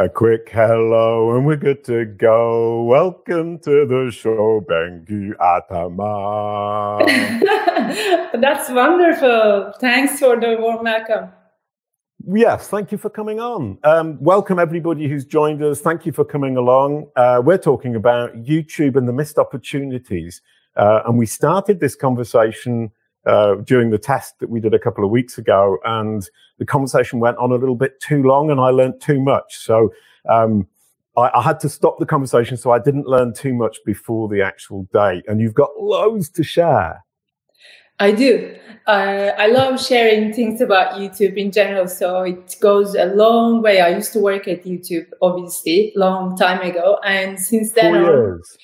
A quick hello and we're good to go. Welcome to the show, Bengu Atamer. That's wonderful. Thanks for the warm welcome. Yes, thank you for coming on. Um, welcome everybody who's joined us. Thank you for coming along. Uh, we're talking about YouTube and the missed opportunities. Uh, and we started this conversation uh, during the test that we did a couple of weeks ago, and the conversation went on a little bit too long, and I learned too much. So um, I, I, had to stop the conversation, so I didn't learn too much before the actual date. And you've got loads to share. I do. Uh, I love sharing things about YouTube in general, so it goes a long way. I used to work at YouTube, obviously, long time ago, and since then Four years.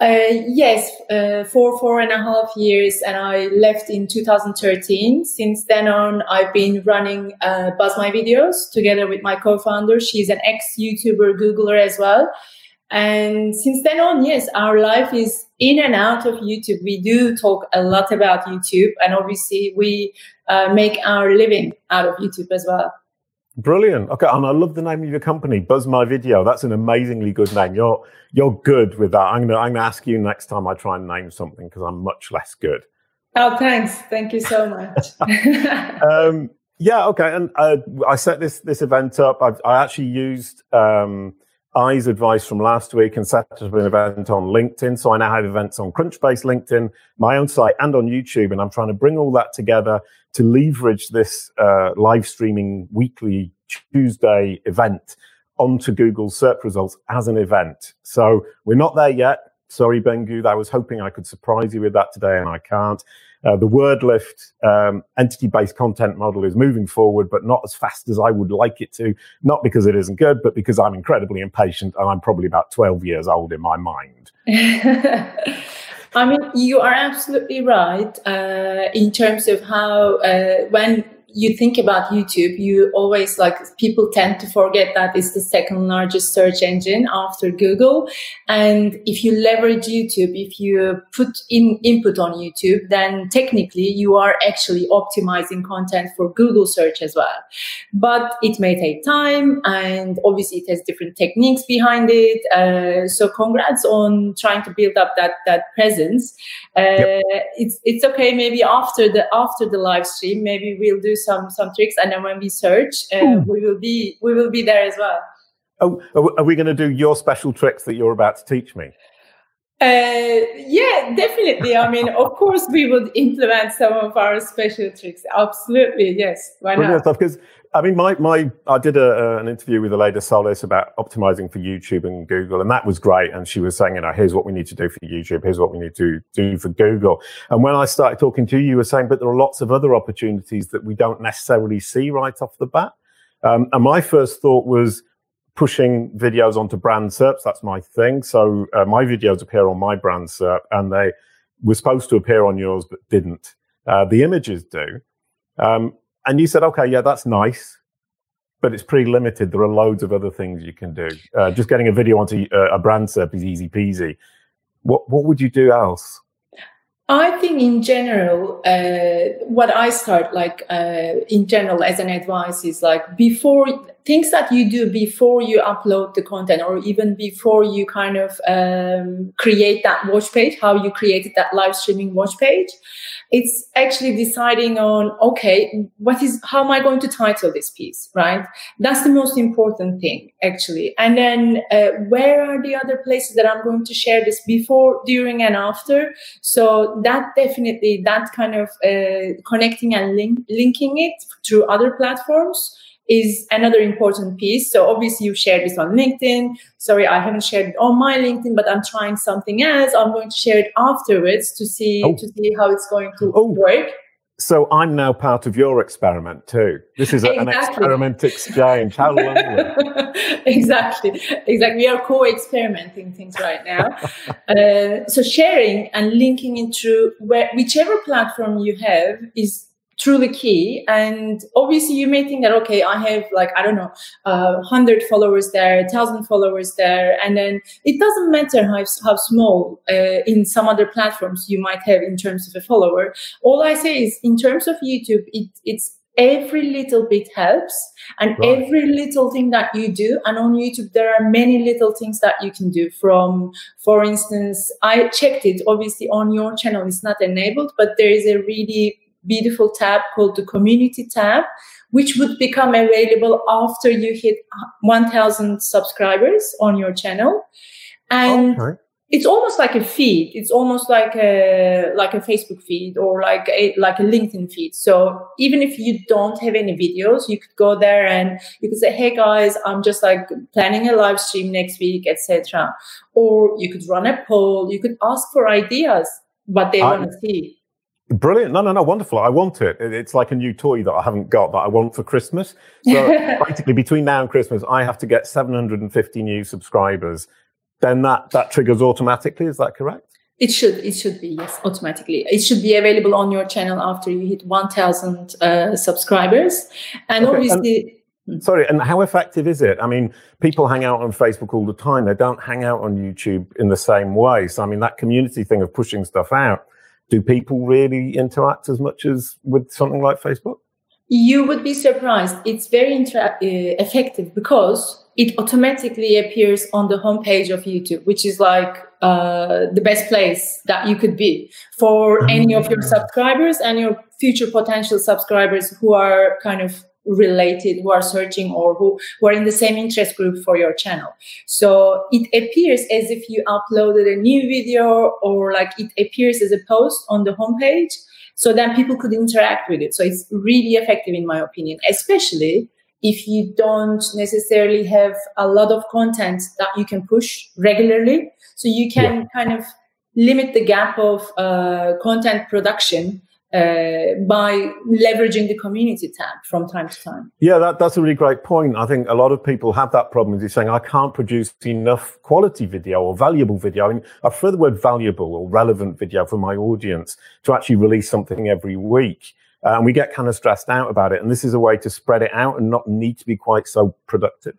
Uh, yes, uh, for four and a half years, and I left in 2013. Since then on, I've been running uh, Buzz My Videos together with my co-founder. She's an ex-YouTuber, Googler as well. And since then on, yes, our life is in and out of YouTube. We do talk a lot about YouTube, and obviously, we uh, make our living out of YouTube as well. Brilliant. Okay, and I love the name of your company, Buzz My Video. That's an amazingly good name. You're you're good with that. I'm gonna I'm gonna ask you next time I try and name something because I'm much less good. Oh, thanks. Thank you so much. um, yeah. Okay. And uh, I set this this event up. I've, I actually used um, I's advice from last week and set up an event on LinkedIn. So I now have events on Crunchbase, LinkedIn, my own site, and on YouTube. And I'm trying to bring all that together to leverage this uh, live streaming weekly Tuesday event onto Google search results as an event. So we're not there yet. Sorry, Bengu. I was hoping I could surprise you with that today, and I can't. Uh, the WordLift um, entity-based content model is moving forward, but not as fast as I would like it to. Not because it isn't good, but because I'm incredibly impatient, and I'm probably about 12 years old in my mind. I mean, you are absolutely right uh, in terms of how uh, when you think about YouTube, you always like people tend to forget that it's the second largest search engine after Google. And if you leverage YouTube, if you put in input on YouTube, then technically you are actually optimizing content for Google search as well. But it may take time and obviously it has different techniques behind it. Uh, so congrats on trying to build up that, that presence. Uh, yep. it's, it's okay. Maybe after the, after the live stream, maybe we'll do some some tricks, and then when we search, uh, we will be we will be there as well. Oh, are we going to do your special tricks that you're about to teach me? Uh, yeah, definitely. I mean, of course, we would implement some of our special tricks. Absolutely, yes. Why not? Because I mean, my my I did a, an interview with Aleyda Solis about optimizing for YouTube and Google, and that was great. And she was saying, you know, here's what we need to do for YouTube, here's what we need to do for Google. And when I started talking to you, you were saying, but there are lots of other opportunities that we don't necessarily see right off the bat. Um, and my first thought was pushing videos onto brand SERPs. That's my thing. So uh, my videos appear on my brand SERP, and they were supposed to appear on yours, but didn't. Uh, the images do. Um, and you said, okay, yeah, that's nice, but it's pretty limited. There are loads of other things you can do. Uh, just getting a video onto uh, a brand SERP is easy peasy. What what would you do else? I think in general, uh, what I start like uh, in general as an advice is like before things that you do before you upload the content or even before you kind of um, create that watch page, how you created that live streaming watch page it's actually deciding on okay what is how am i going to title this piece right? That's the most important thing actually. And then uh, where are the other places that i'm going to share this before during and after? So that definitely that kind of uh, connecting and link, linking it through other platforms is another important piece. So obviously you shared this on LinkedIn. Sorry, I haven't shared it on my LinkedIn, but I'm trying something else. I'm going to share it afterwards to see oh. to see how it's going to oh. work. So I'm now part of your experiment too. This is a, exactly. an experiment exchange. How lovely! exactly, exactly. We are co-experimenting things right now. uh, so sharing and linking into where whichever platform you have is truly key. And obviously, you may think that, okay, I have like, I don't know, uh, 100 followers there, 1,000 followers there. And then it doesn't matter how, how small uh, in some other platforms you might have in terms of a follower. All I say is, in terms of YouTube, it, it's every little bit helps and right. every little thing that you do and on youtube there are many little things that you can do from for instance i checked it obviously on your channel it's not enabled but there is a really beautiful tab called the community tab which would become available after you hit 1000 subscribers on your channel. And okay. it's almost like a feed. It's almost like a like a facebook feed or like a like a linkedin feed. So even if you don't have any videos you could go there and you could say hey guys i'm just like planning a live stream next week etc or you could run a poll. You could ask for ideas what they want to see Brilliant. No, no, no. Wonderful. I want it. It's like a new toy that I haven't got that I want for Christmas. So practically between now and Christmas, I have to get 750 new subscribers then that that triggers automatically. Is that correct? It should. It should be yes, automatically. It should be available on your channel after you hit one thousand uh, subscribers, and okay, obviously. And, sorry, and how effective is it? I mean, people hang out on Facebook all the time. They don't hang out on YouTube in the same way. So, I mean, that community thing of pushing stuff out. Do people really interact as much as with something like Facebook? You would be surprised. It's very intra- uh, effective because it automatically appears on the homepage of YouTube, which is like uh, the best place that you could be for any of your subscribers and your future potential subscribers who are kind of related, who are searching or who, who are in the same interest group for your channel. So it appears as if you uploaded a new video or like it appears as a post on the homepage. So then people could interact with it. So it's really effective in my opinion, especially if you don't necessarily have a lot of content that you can push regularly. So you can yeah. kind of limit the gap of uh, content production uh, by leveraging the community tab from time to time. Yeah, that, that's a really great point. I think a lot of people have that problem. They're saying, I can't produce enough quality video or valuable video. I mean, I prefer the word valuable or relevant video for my audience to actually release something every week. Uh, and we get kind of stressed out about it. And this is a way to spread it out and not need to be quite so productive.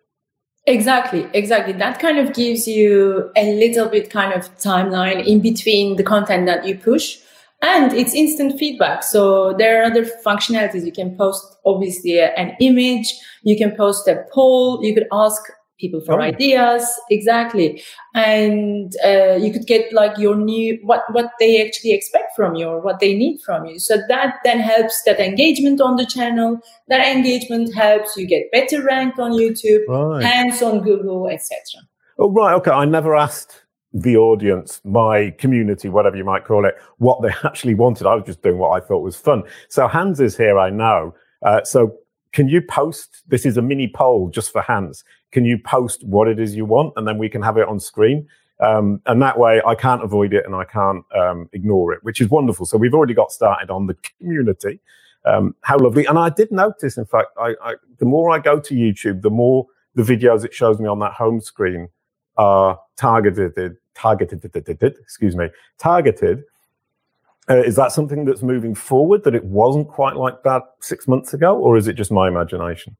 Exactly, exactly. That kind of gives you a little bit kind of timeline in between the content that you push. And it's instant feedback. So there are other functionalities. You can post obviously an image. You can post a poll. You could ask people for oh. ideas exactly and uh, you could get like your new what what they actually expect from you or what they need from you so that then helps that engagement on the channel that engagement helps you get better ranked on youtube right. hands on google etc oh right okay i never asked the audience, my community, whatever you might call it, what they actually wanted. I was just doing what I thought was fun. So Hans is here, I know. Uh, so can you post? This is a mini poll just for Hans. Can you post what it is you want, and then we can have it on screen? Um, and that way, I can't avoid it and I can't um, ignore it, which is wonderful. So we've already got started on the community. Um, how lovely! And I did notice, in fact, I, I, the more I go to YouTube, the more the videos it shows me on that home screen are targeted, targeted, excuse me, targeted uh, is that something that's moving forward that it wasn't quite like that six months ago, or is it just my imagination?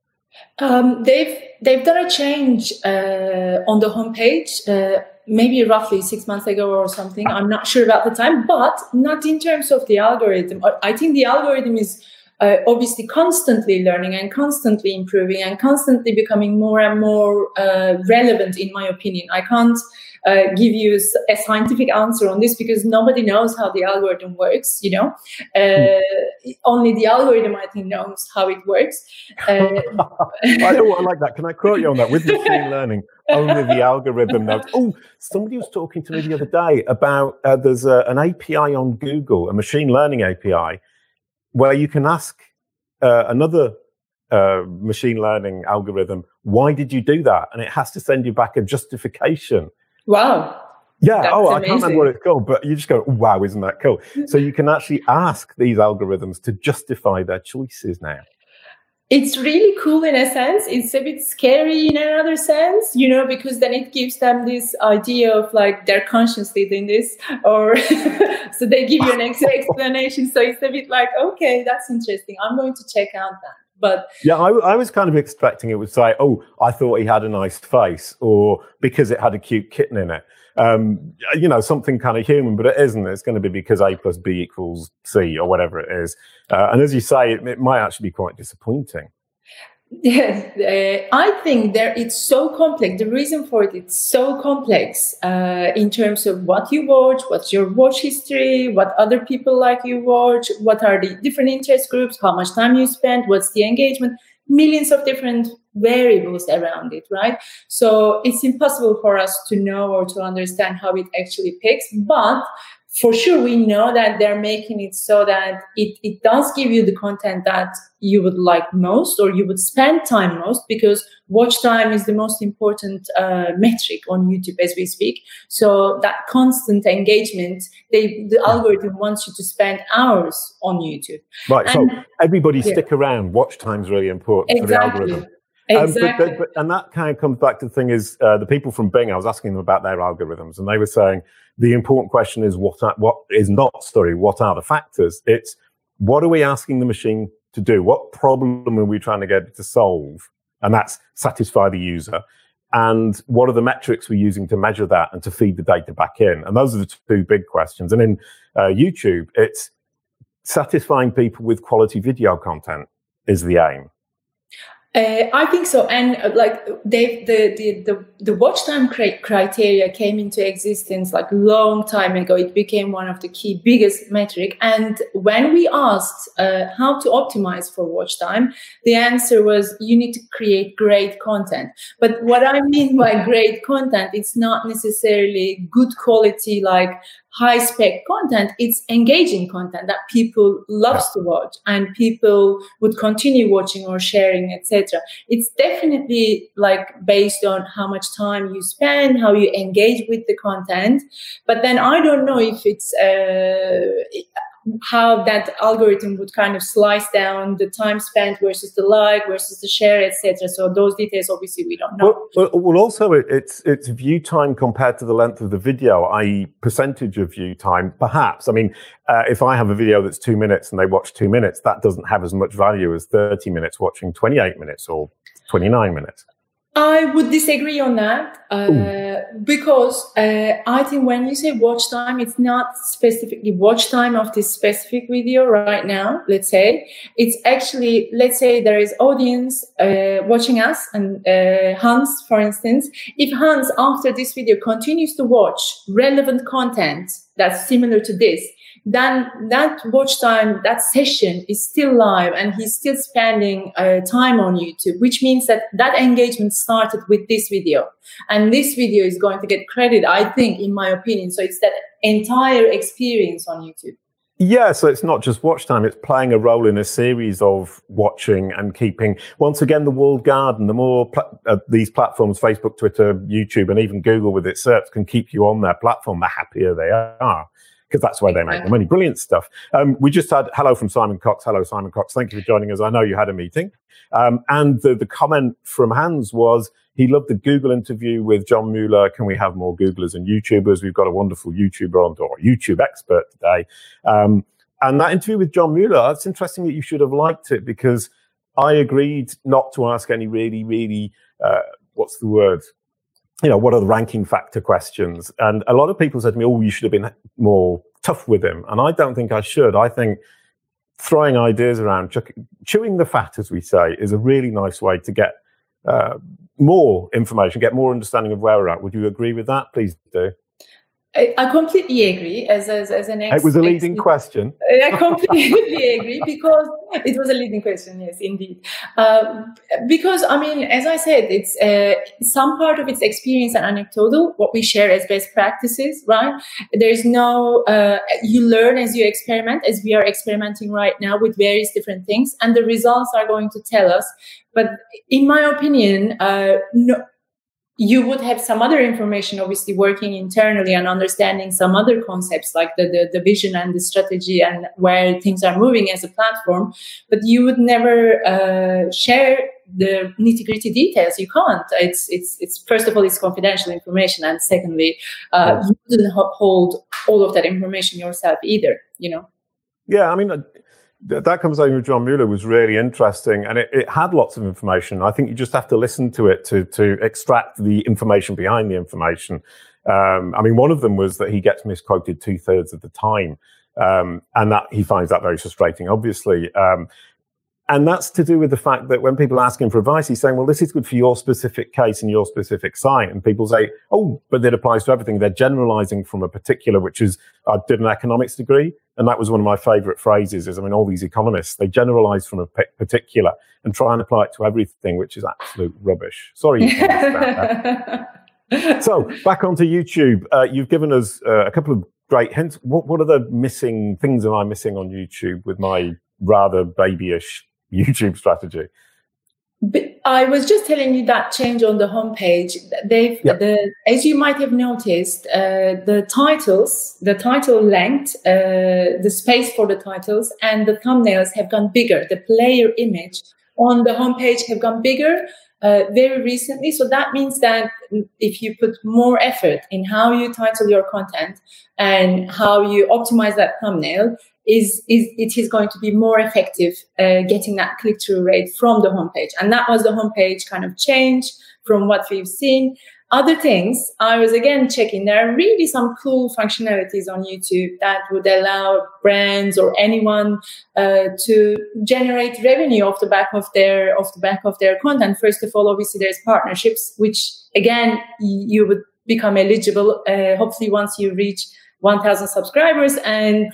Um, they've they've done a change uh, on the homepage, uh, maybe roughly six months ago or something. I'm not sure about the time, but not in terms of the algorithm. I think the algorithm is uh, obviously constantly learning and constantly improving and constantly becoming more and more uh, relevant. In my opinion, I can't uh, give you a scientific answer on this because nobody knows how the algorithm works. You know, uh, only the algorithm I think knows how it works. Uh, I, I like that. Can I quote you on that? With machine learning, only the algorithm knows. Oh, somebody was talking to me the other day about uh, there's a, an API on Google, a machine learning API, where you can ask uh, another uh, machine learning algorithm, why did you do that? And it has to send you back a justification Wow. Yeah. That's oh, amazing. I can't remember what it's called, but you just go, wow, isn't that cool? so you can actually ask these algorithms to justify their choices now. It's really cool in a sense. It's a bit scary in another sense, you know, because then it gives them this idea of like they're consciously doing this, or so they give you an explanation. So it's a bit like, okay, that's interesting. I'm going to check out that. But yeah, I, I, was kind of expecting it would say, "Oh, I thought he had a nice face," or because it had a cute kitten in it. Um, you know, something kind of human, but it isn't. It's going to be because A plus B equals C or whatever it is. Uh, and as you say, it, it might actually be quite disappointing. Yes, uh, I think there it's so complex. The reason for it it's so complex uh, in terms of what you watch, what's your watch history, what other people like you watch, what are the different interest groups, how much time you spend, what's the engagement, millions of different variables around it, right? So it's impossible for us to know or to understand how it actually picks, but for sure we know that they're making it so that it, it does give you the content that you would like most or you would spend time most because watch time is the most important uh, metric on youtube as we speak so that constant engagement they the algorithm wants you to spend hours on youtube right and, so everybody yeah. stick around watch time is really important exactly. for the algorithm Exactly. Um, but, but, but, and that kind of comes back to the thing is uh, the people from Bing. I was asking them about their algorithms, and they were saying the important question is what are, what is not story. What are the factors? It's what are we asking the machine to do? What problem are we trying to get it to solve? And that's satisfy the user. And what are the metrics we're using to measure that and to feed the data back in? And those are the two big questions. And in uh, YouTube, it's satisfying people with quality video content is the aim. Uh, I think so, and uh, like they, the, the the the watch time criteria came into existence like long time ago. It became one of the key biggest metric. And when we asked uh, how to optimize for watch time, the answer was you need to create great content. But what I mean by great content, it's not necessarily good quality like high spec content it's engaging content that people loves to watch and people would continue watching or sharing etc it's definitely like based on how much time you spend how you engage with the content. But then i don't know if it's uh, how that algorithm would kind of slice down the time spent versus the like versus the share, etc. So those details, obviously, we don't know. Well, well also it's it's view time compared to the length of the video, i.e., percentage of view time. Perhaps, I mean, uh, if I have a video that's two minutes and they watch two minutes, that doesn't have as much value as thirty minutes watching twenty-eight minutes or twenty-nine minutes. I would disagree on that uh, because uh, I think when you say watch time, it's not specifically watch time of this specific video right now. Let's say it's actually let's say there is audience uh, watching us and uh, Hans, for instance. If Hans after this video continues to watch relevant content that's similar to this, then that watch time, that session is still live and he's still spending uh, time on YouTube, which means that that engagement started with this video. And this video is going to get credit, I think, in my opinion. So it's that entire experience on YouTube. Yeah, so it's not just watch time, it's playing a role in a series of watching and keeping. Once again, the walled garden, the more pl- uh, these platforms, Facebook, Twitter, YouTube, and even Google with its search can keep you on their platform, the happier they are because that's where they make the money. Brilliant stuff. Um, we just had hello from Simon Cox. Hello, Simon Cox. Thank you for joining us. I know you had a meeting. Um, and the, the comment from Hans was he loved the Google interview with John Mueller. Can we have more Googlers and YouTubers? We've got a wonderful YouTuber on, or YouTube expert today. Um, and that interview with John Mueller, it's interesting that you should have liked it because I agreed not to ask any really, really, uh, what's the word? You know, what are the ranking factor questions? And a lot of people said to me, oh, you should have been more tough with him. And I don't think I should. I think throwing ideas around, chewing the fat, as we say, is a really nice way to get uh, more information, get more understanding of where we're at. Would you agree with that? Please do. I, completely agree. As as, as an ex, it was a leading ex, question. I completely agree because it was a leading question. Yes, indeed. Uh, because I mean, as I said, it's uh, some part of its experience and anecdotal. What we share as best practices, right? There's no. Uh, you learn as you experiment, as we are experimenting right now with various different things, and the results are going to tell us. But in my opinion, uh, no you would have some other information obviously working internally and understanding some other concepts like the, the, the, vision and the strategy and where things are moving as a platform but you would never uh, share the nitty gritty details. You can't. It's it's it's first of all it's confidential information and secondly uh, you wouldn't hold all of that information yourself either you know? Yeah i mean uh, that conversation with John Mueller was really interesting and it, it, had lots of information. I think you just have to listen to it to, to extract the information behind the information. Um, I mean, one of them was that he gets misquoted two thirds of the time. Um, and that he finds that very frustrating, obviously. Um, and that's to do with the fact that when people ask him for advice, he's saying, well, this is good for your specific case and your specific site. And people say, oh, but it applies to everything. They're generalizing from a particular, which is, I did an economics degree. And that was one of my favorite phrases is, I mean, all these economists, they generalize from a particular and try and apply it to everything, which is absolute rubbish. Sorry. so back onto YouTube. Uh, you've given us uh, a couple of great hints. What, what are the missing things am I missing on YouTube with my rather babyish YouTube strategy? I was just telling you that change on the homepage. They've, yep. the, as you might have noticed, uh, the titles, the title length, uh, the space for the titles, and the thumbnails have gone bigger. The player image on the homepage have gone bigger uh, very recently. So that means that if you put more effort in how you title your content and how you optimize that thumbnail, is, is it is going to be more effective uh, getting that click through rate from the homepage. And that was the homepage kind of change from what we've seen. Other things, I was again checking. There are really some cool functionalities on YouTube that would allow brands or anyone uh, to generate revenue off the back of their off the back of their content. First of all, obviously, there's partnerships, which again you would become eligible. Uh, hopefully, once you reach 1,000 subscribers and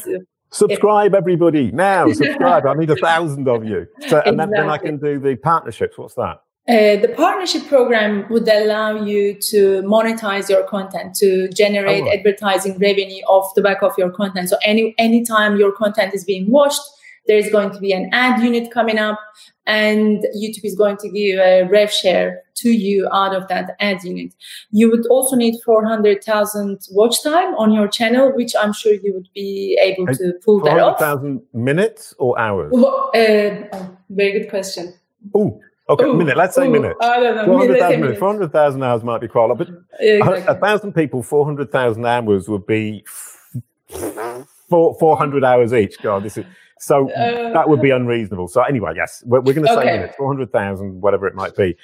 Subscribe, everybody, now. Subscribe. I need a thousand of you. So, and exactly. then, then, I can do the partnerships. What's that? Uh, the partnership program would allow you to monetize your content to generate oh, right. advertising revenue off the back of your content. So any anytime your content is being watched, there's going to be an ad unit coming up, and YouTube is going to give a rev share to you out of that ad unit. You would also need 400,000 watch time on your channel, which I'm sure you would be able to pull that off. 400,000 minutes or hours? Well, uh, very good question. Oh, okay, ooh, minute. Let's say ooh, minute. I don't know. 400,000 minutes. 400,000 hours might be quite a lot, but exactly. a, a thousand people, 400,000 hours would be four, 400 hours each. God, this is so uh, that would be unreasonable. So anyway, yes, we're, we're going to say okay. minutes, 400,000, whatever it might be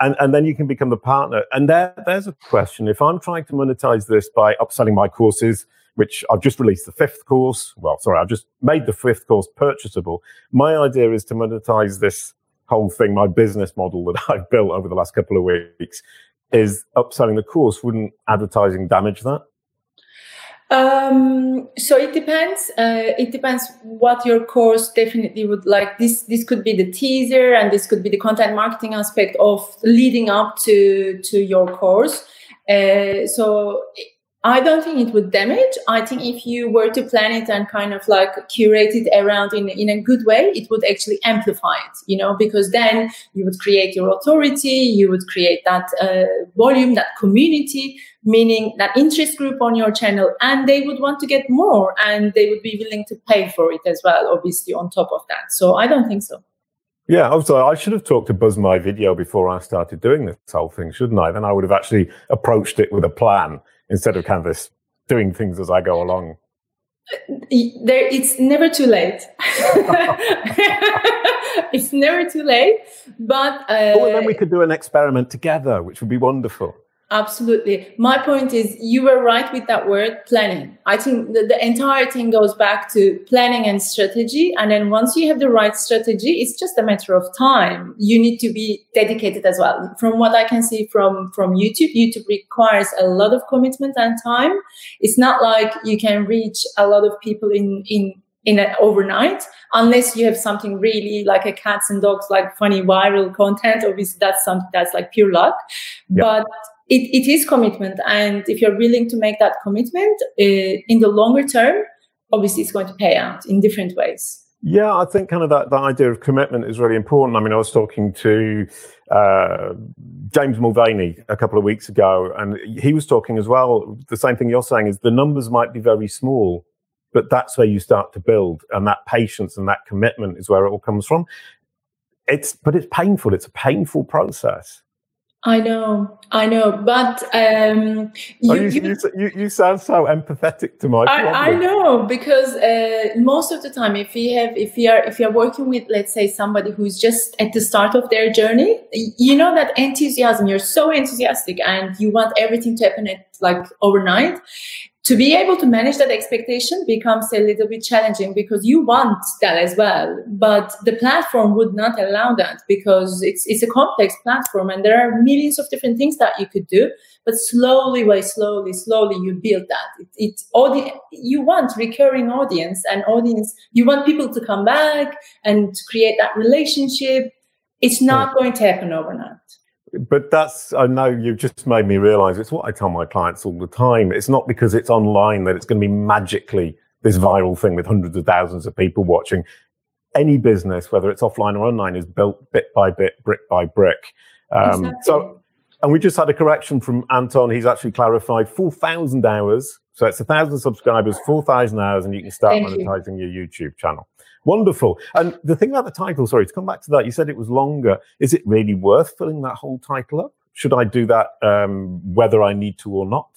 and, and then you can become the partner. And there, there's a question. If I'm trying to monetize this by upselling my courses, which I've just released the fifth course, well, sorry, I've just made the fifth course purchasable. My idea is to monetize this whole thing, my business model that I've built over the last couple of weeks is upselling the course. Wouldn't advertising damage that? Um, so it depends. Uh, it depends what your course definitely would like. This this could be the teaser, and this could be the content marketing aspect of leading up to to your course. Uh, so I don't think it would damage. I think if you were to plan it and kind of like curate it around in, in a good way, it would actually amplify it, you know, because then you would create your authority, you would create that uh, volume, that community, meaning that interest group on your channel, and they would want to get more and they would be willing to pay for it as well, obviously, on top of that. So I don't think so. Yeah, also I should have talked to Buzz My Video before I started doing this whole thing, shouldn't I? Then I would have actually approached it with a plan instead of Canvas doing things as I go along? There, it's never too late. it's never too late, but uh, oh, and then we could do an experiment together, which would be wonderful. Absolutely. My point is, you were right with that word, planning. I think the, the entire thing goes back to planning and strategy. And then once you have the right strategy, it's just a matter of time. You need to be dedicated as well. From what I can see from, from YouTube, YouTube requires a lot of commitment and time. It's not like you can reach a lot of people in, in, in an overnight unless you have something really like a cats and dogs like funny viral content obviously that's something that's like pure luck yep. but it, it is commitment. And if you're willing to make that commitment uh, in the longer term, obviously it's going to pay out in different ways. Yeah, I think kind of that, that idea of commitment is really important. I mean, I was talking to uh, James Mulvaney a couple of weeks ago, and he was talking as well. The same thing you're saying is the numbers might be very small, but that's where you start to build, and that patience and that commitment is where it all comes from. It's but it's painful. It's a painful process. I know, I know, but um, you, you, you, you, you, sound so empathetic to my. I, I know because uh, most of the time, if we have, if we are, if you are working with, let's say, somebody who's just at the start of their journey, you know that enthusiasm. You're so enthusiastic, and you want everything to happen at like overnight to be able to manage that expectation becomes a little bit challenging because you want that as well but the platform would not allow that because it's it's a complex platform and there are millions of different things that you could do but slowly by slowly slowly you build that. It, it audi- you want recurring audience and audience you want people to come back and to create that relationship. It's not going to happen overnight but that's I know you've just made me realize it's what I tell my clients all the time. It's not because it's online that it's going to be magically this viral thing with hundreds of thousands of people watching. Any business, whether it's offline or online, is built bit by bit, brick by brick. Um, exactly. So, and we just had a correction from Anton. He's actually clarified 4,000 hours. So it's a thousand subscribers, 4,000 hours, and you can start Thank monetizing you. your YouTube channel. Wonderful. And the thing about the title, sorry, to come back to that, you said it was longer. Is it really worth filling that whole title up? Should I do that um, whether I need to or not?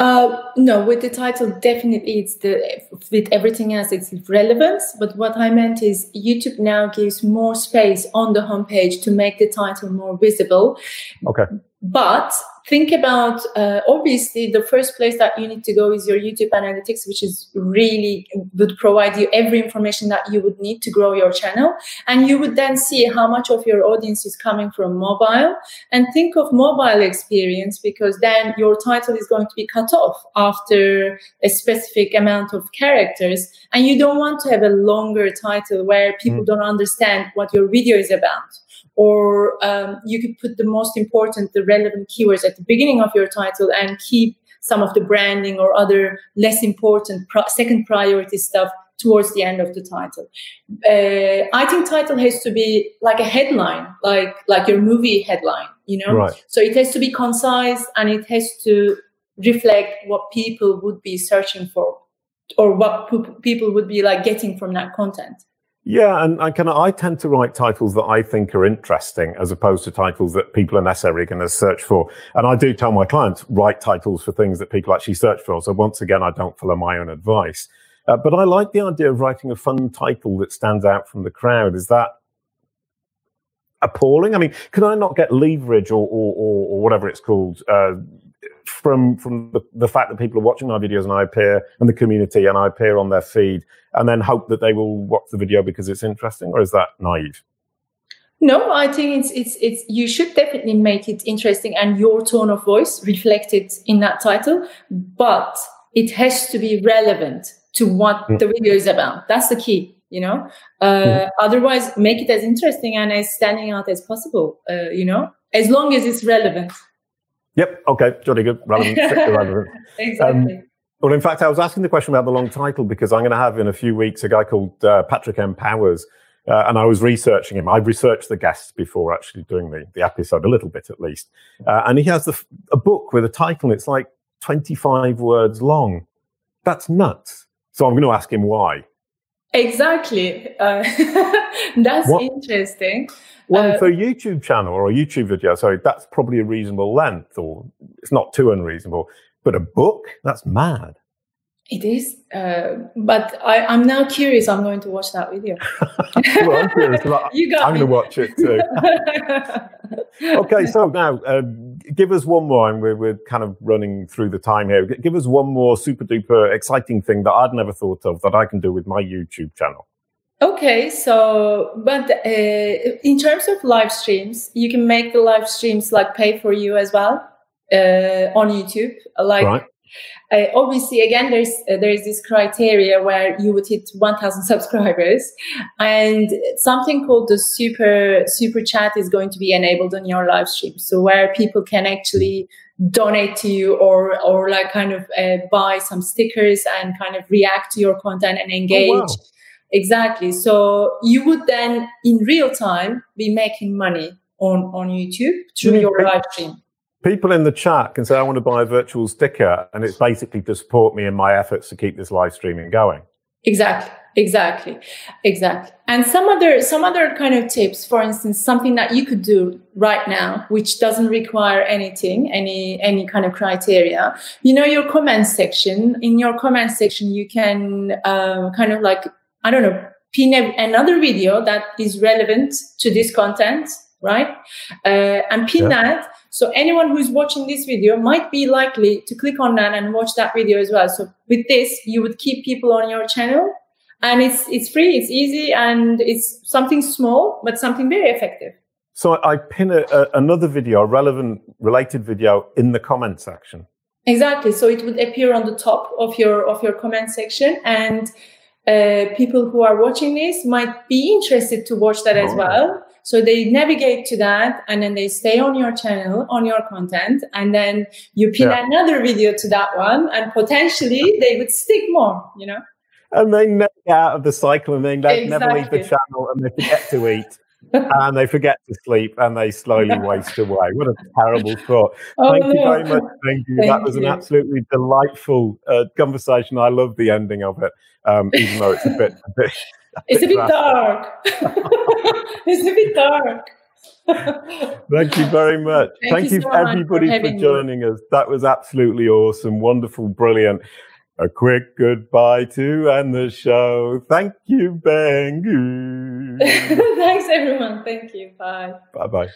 Uh, no, with the title, definitely it's the with everything else, it's relevance. But what I meant is YouTube now gives more space on the homepage to make the title more visible. Okay. But think about uh, obviously the first place that you need to go is your youtube analytics which is really would provide you every information that you would need to grow your channel. And you would then see how much of your audience is coming from mobile. And think of mobile experience because then your title is going to be cut off after a specific amount of characters. And you don't want to have a longer title where people mm. don't understand what your video is about or um, you could put the most important, the relevant keywords at the beginning of your title and keep some of the branding or other less important pro- second priority stuff towards the end of the title. Uh, I think title has to be like a headline, like like your movie headline, you know. Right. So it has to be concise and it has to reflect what people would be searching for, or what people would be like getting from that content. Yeah, and I kind of I tend to write titles that I think are interesting as opposed to titles that people are necessarily going to search for. And I do tell my clients write titles for things that people actually search for. So once again, I don't follow my own advice. Uh, but I like the idea of writing a fun title that stands out from the crowd. Is that appalling? I mean, can I not get leverage or or, or, or whatever it's called uh, from from the, the fact that people are watching my videos and I appear and the community and I appear on their feed and then hope that they will watch the video because it's interesting, or is that naive? No, I think it's it's it's you should definitely make it interesting and your tone of voice reflected in that title, but it has to be relevant to what mm. the video is about. That's the key, you know. Uh, mm. Otherwise, make it as interesting and as standing out as possible. Uh, you know, as long as it's relevant. Yep. Okay. Jolly good. Relevant. relevant. exactly. Um, well, in fact, I was asking the question about the long title because I'm going to have in a few weeks a guy called uh, Patrick M. Powers, uh, and I was researching him. I've researched the guests before actually doing the, the episode, a little bit at least. Uh, and he has the, a book with a title, it's like 25 words long. That's nuts. So I'm going to ask him why. Exactly. Uh, that's what, interesting. Well, uh, for a YouTube channel or a YouTube video, sorry, that's probably a reasonable length, or it's not too unreasonable. But a book? That's mad. It is, uh, but I, am now curious. I'm going to watch that video. well, I'm curious. you got I'm going to watch it too. okay, so now uh, give us one more, and we're, we're kind of running through the time here. Give us one more super duper exciting thing that I'd never thought of that I can do with my YouTube channel. Okay, so but uh, in terms of live streams, you can make the live streams like pay for you as well uh, on YouTube. Like right. Uh, obviously, again, there's uh, there's this criteria where you would hit 1,000 subscribers, and something called the super super chat is going to be enabled on your live stream. So where people can actually donate to you or or like kind of uh, buy some stickers and kind of react to your content and engage. Oh, wow. Exactly. So you would then in real time be making money on on YouTube through mm-hmm. your live stream people in the chat can say, I want to buy a virtual sticker. And it's basically to support me in my efforts to keep this live streaming going. Exactly. exactly exactly and some other some other kind of tips for instance something that you could do right now which doesn't require anything any any kind of criteria you know your comment section in your comment section you can um, kind of like i don't know pin another video that is relevant to this content right? Uh, and pin yeah. that. So anyone who's watching this video might be likely to click on that and watch that video as well. So with this you would keep people on your channel. And it's it's free it's easy and it's something small but something very effective. So i pin a, a, another video a relevant related video in the comment section. Exactly. So it would appear on the top of your of your comment section. And uh, people who are watching this might be interested to watch that as oh. well so they navigate to that and then they stay on your channel, on your content, and then you pin yeah. another video to that one and potentially they would stick more, you know? and they never get out of the cycle and they exactly. never leave the channel and they forget to eat and they forget to sleep and they slowly waste away. What a terrible thought. Oh, Thank no. you very much. Thank you. Thank that was you. an absolutely delightful uh, conversation. I love the ending of it, um, even though it's a bit. A bit it's a bit dark. it's a bit dark. Thank you very much. Thank, Thank you, so everybody for, for joining you. us. That was absolutely awesome, wonderful, brilliant a quick goodbye to end the show. Thank you, Bengu. Thanks, everyone. Thank you. Bye. Bye bye.